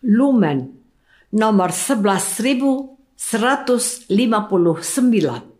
Lumen nomor 11159.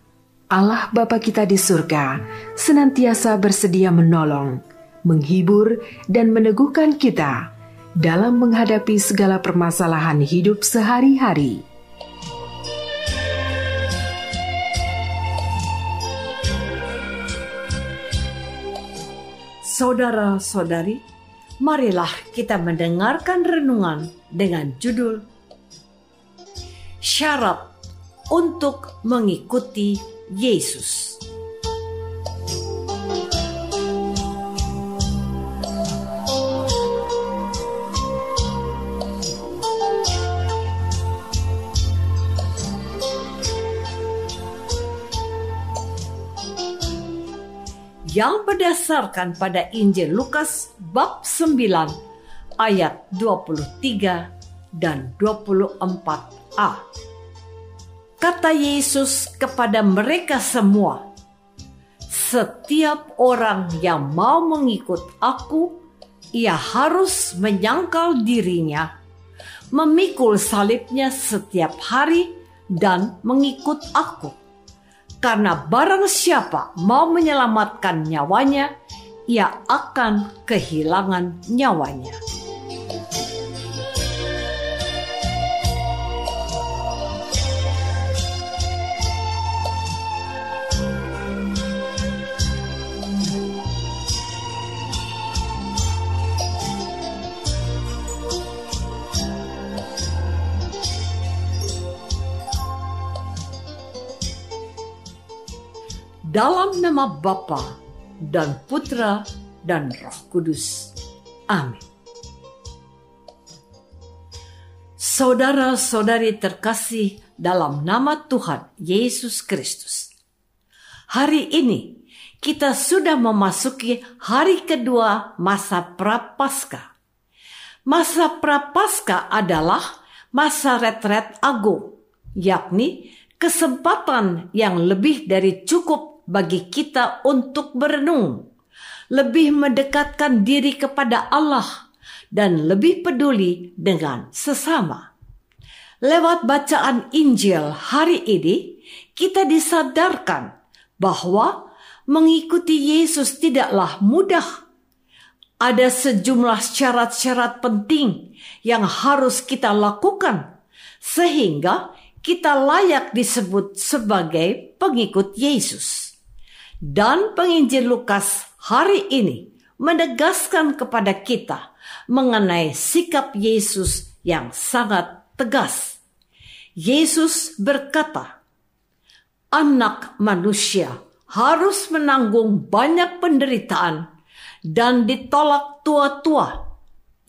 Allah Bapa kita di surga senantiasa bersedia menolong, menghibur, dan meneguhkan kita dalam menghadapi segala permasalahan hidup sehari-hari. Saudara-saudari, marilah kita mendengarkan renungan dengan judul Syarat untuk mengikuti Yesus. yang berdasarkan pada Injil Lukas bab 9 ayat 23 dan 24a. Kata Yesus kepada mereka semua, "Setiap orang yang mau mengikut Aku, ia harus menyangkal dirinya, memikul salibnya setiap hari, dan mengikut Aku. Karena barang siapa mau menyelamatkan nyawanya, ia akan kehilangan nyawanya." Dalam nama Bapa dan Putra dan Roh Kudus. Amin. Saudara-saudari terkasih dalam nama Tuhan Yesus Kristus. Hari ini kita sudah memasuki hari kedua masa Prapaskah. Masa Prapaskah adalah masa retret agung, yakni kesempatan yang lebih dari cukup bagi kita untuk berenung, lebih mendekatkan diri kepada Allah, dan lebih peduli dengan sesama. Lewat bacaan Injil hari ini, kita disadarkan bahwa mengikuti Yesus tidaklah mudah. Ada sejumlah syarat-syarat penting yang harus kita lakukan, sehingga kita layak disebut sebagai pengikut Yesus. Dan penginjil Lukas hari ini menegaskan kepada kita mengenai sikap Yesus yang sangat tegas. Yesus berkata, "Anak manusia harus menanggung banyak penderitaan dan ditolak tua-tua,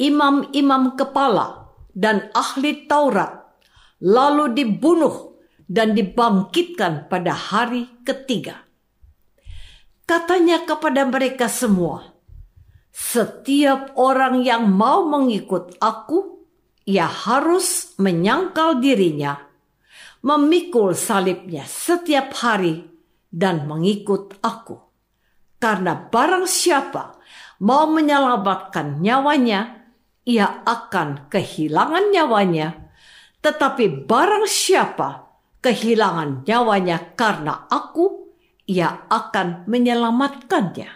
imam-imam kepala, dan ahli Taurat, lalu dibunuh dan dibangkitkan pada hari ketiga." Katanya kepada mereka semua, "Setiap orang yang mau mengikut Aku, ia harus menyangkal dirinya, memikul salibnya setiap hari, dan mengikut Aku. Karena barang siapa mau menyelamatkan nyawanya, ia akan kehilangan nyawanya, tetapi barang siapa kehilangan nyawanya karena Aku, ia akan menyelamatkannya.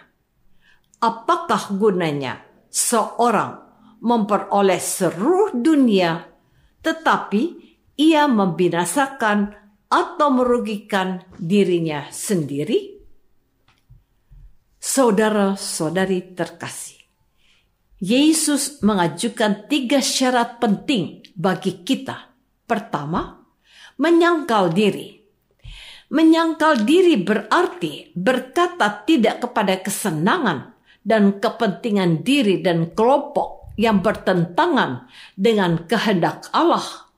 Apakah gunanya seorang memperoleh seluruh dunia tetapi ia membinasakan atau merugikan dirinya sendiri? Saudara-saudari terkasih, Yesus mengajukan tiga syarat penting bagi kita. Pertama, menyangkal diri. Menyangkal diri berarti berkata tidak kepada kesenangan dan kepentingan diri dan kelompok yang bertentangan dengan kehendak Allah.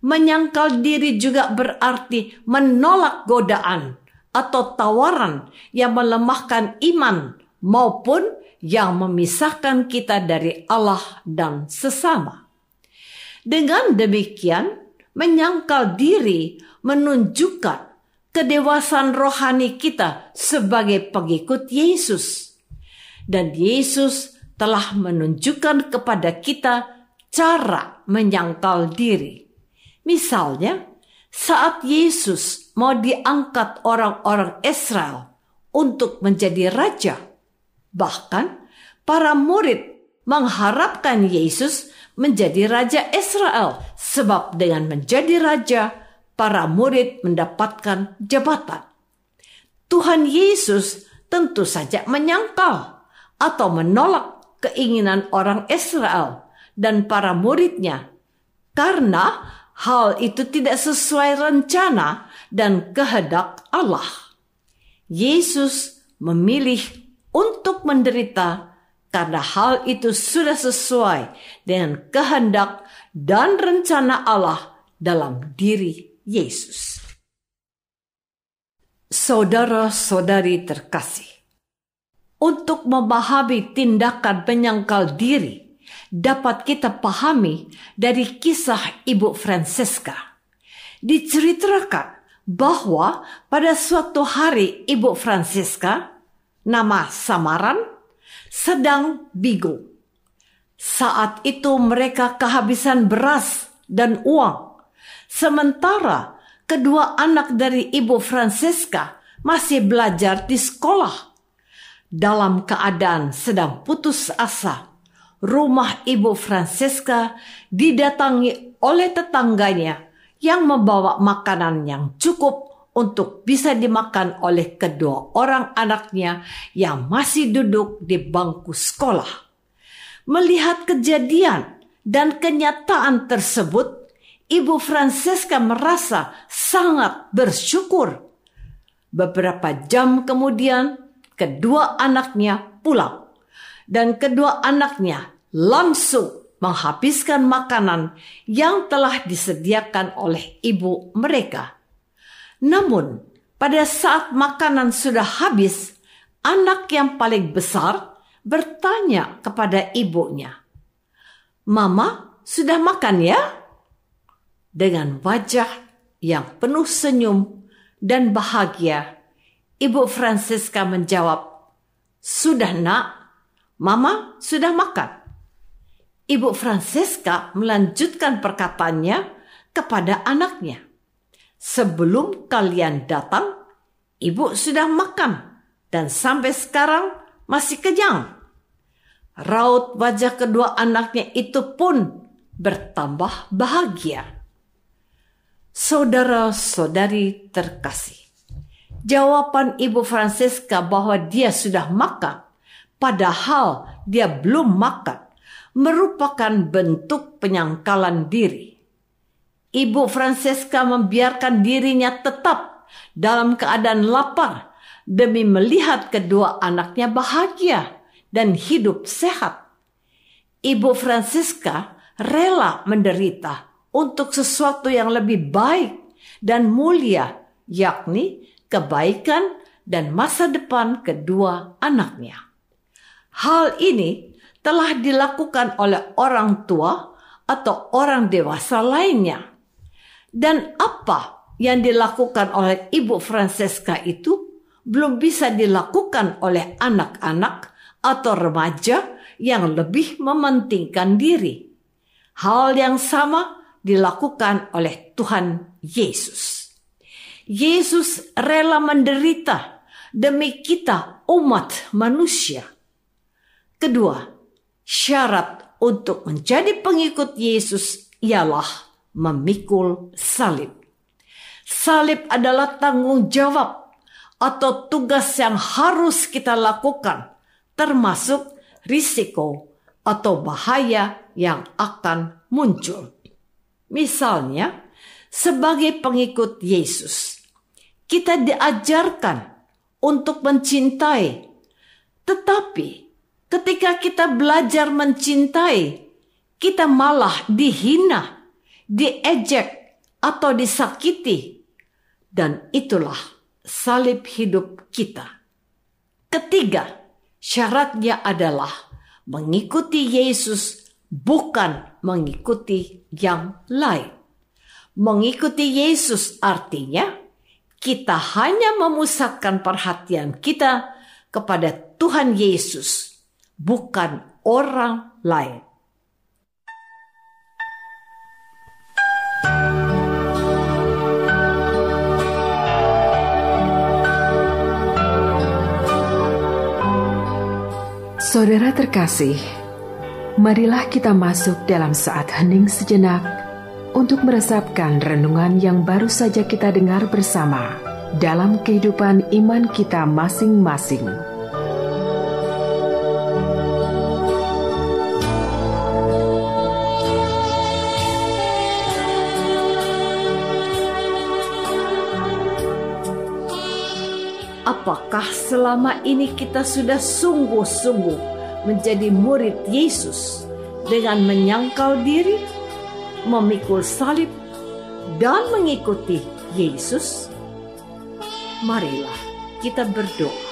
Menyangkal diri juga berarti menolak godaan atau tawaran yang melemahkan iman maupun yang memisahkan kita dari Allah dan sesama. Dengan demikian, menyangkal diri menunjukkan kedewasaan rohani kita sebagai pengikut Yesus. Dan Yesus telah menunjukkan kepada kita cara menyangkal diri. Misalnya, saat Yesus mau diangkat orang-orang Israel untuk menjadi raja, bahkan para murid mengharapkan Yesus menjadi raja Israel, sebab dengan menjadi raja, para murid mendapatkan jabatan. Tuhan Yesus tentu saja menyangkal atau menolak keinginan orang Israel dan para muridnya karena hal itu tidak sesuai rencana dan kehendak Allah. Yesus memilih untuk menderita karena hal itu sudah sesuai dengan kehendak dan rencana Allah dalam diri Yesus. Saudara-saudari terkasih, untuk memahami tindakan menyangkal diri dapat kita pahami dari kisah Ibu Francesca. Diceritakan bahwa pada suatu hari Ibu Francesca, nama samaran, sedang bigo. Saat itu mereka kehabisan beras dan uang Sementara kedua anak dari Ibu Francesca masih belajar di sekolah. Dalam keadaan sedang putus asa, rumah Ibu Francesca didatangi oleh tetangganya yang membawa makanan yang cukup untuk bisa dimakan oleh kedua orang anaknya yang masih duduk di bangku sekolah. Melihat kejadian dan kenyataan tersebut, Ibu Francesca merasa sangat bersyukur. Beberapa jam kemudian, kedua anaknya pulang, dan kedua anaknya langsung menghabiskan makanan yang telah disediakan oleh ibu mereka. Namun, pada saat makanan sudah habis, anak yang paling besar bertanya kepada ibunya, "Mama, sudah makan ya?" Dengan wajah yang penuh senyum dan bahagia, Ibu Francisca menjawab, "Sudah, Nak. Mama sudah makan." Ibu Francisca melanjutkan perkataannya kepada anaknya. Sebelum kalian datang, ibu sudah makan dan sampai sekarang masih kenyang. Raut wajah kedua anaknya itu pun bertambah bahagia. Saudara-saudari terkasih, jawaban Ibu Francesca bahwa dia sudah makan, padahal dia belum makan, merupakan bentuk penyangkalan diri. Ibu Francesca membiarkan dirinya tetap dalam keadaan lapar demi melihat kedua anaknya bahagia dan hidup sehat. Ibu Francesca rela menderita untuk sesuatu yang lebih baik dan mulia, yakni kebaikan dan masa depan kedua anaknya. Hal ini telah dilakukan oleh orang tua atau orang dewasa lainnya. Dan apa yang dilakukan oleh Ibu Francesca itu belum bisa dilakukan oleh anak-anak atau remaja yang lebih mementingkan diri. Hal yang sama dilakukan oleh Tuhan Yesus. Yesus rela menderita demi kita umat manusia. Kedua, syarat untuk menjadi pengikut Yesus ialah memikul salib. Salib adalah tanggung jawab atau tugas yang harus kita lakukan, termasuk risiko atau bahaya yang akan muncul. Misalnya, sebagai pengikut Yesus, kita diajarkan untuk mencintai, tetapi ketika kita belajar mencintai, kita malah dihina, diejek, atau disakiti, dan itulah salib hidup kita. Ketiga, syaratnya adalah mengikuti Yesus, bukan mengikuti yang lain. Mengikuti Yesus artinya kita hanya memusatkan perhatian kita kepada Tuhan Yesus, bukan orang lain. Saudara terkasih, marilah kita masuk dalam saat hening sejenak untuk meresapkan renungan yang baru saja kita dengar bersama dalam kehidupan iman kita masing-masing. Apakah selama ini kita sudah sungguh-sungguh menjadi murid Yesus dengan menyangkal diri, memikul salib, dan mengikuti Yesus? Marilah kita berdoa.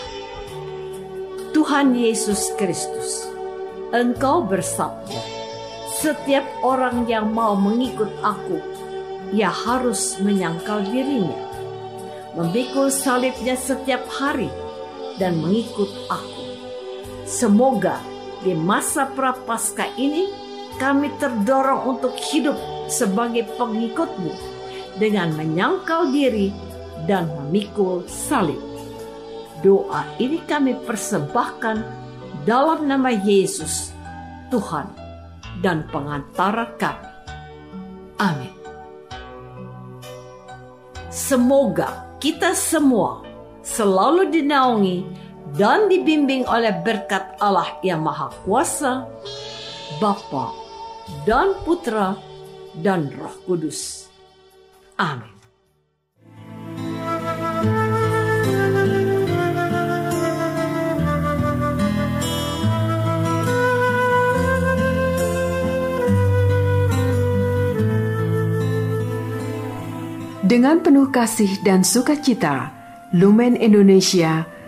Tuhan Yesus Kristus, Engkau bersabda, setiap orang yang mau mengikut aku, ia harus menyangkal dirinya memikul salibnya setiap hari dan mengikut aku. Semoga di masa prapaskah ini kami terdorong untuk hidup sebagai pengikutmu dengan menyangkal diri dan memikul salib. Doa ini kami persembahkan dalam nama Yesus, Tuhan dan pengantara kami. Amin. Semoga kita semua selalu dinaungi dan dibimbing oleh berkat Allah yang Maha Kuasa, Bapa dan Putra dan Roh Kudus. Amin. Dengan penuh kasih dan sukacita, Lumen Indonesia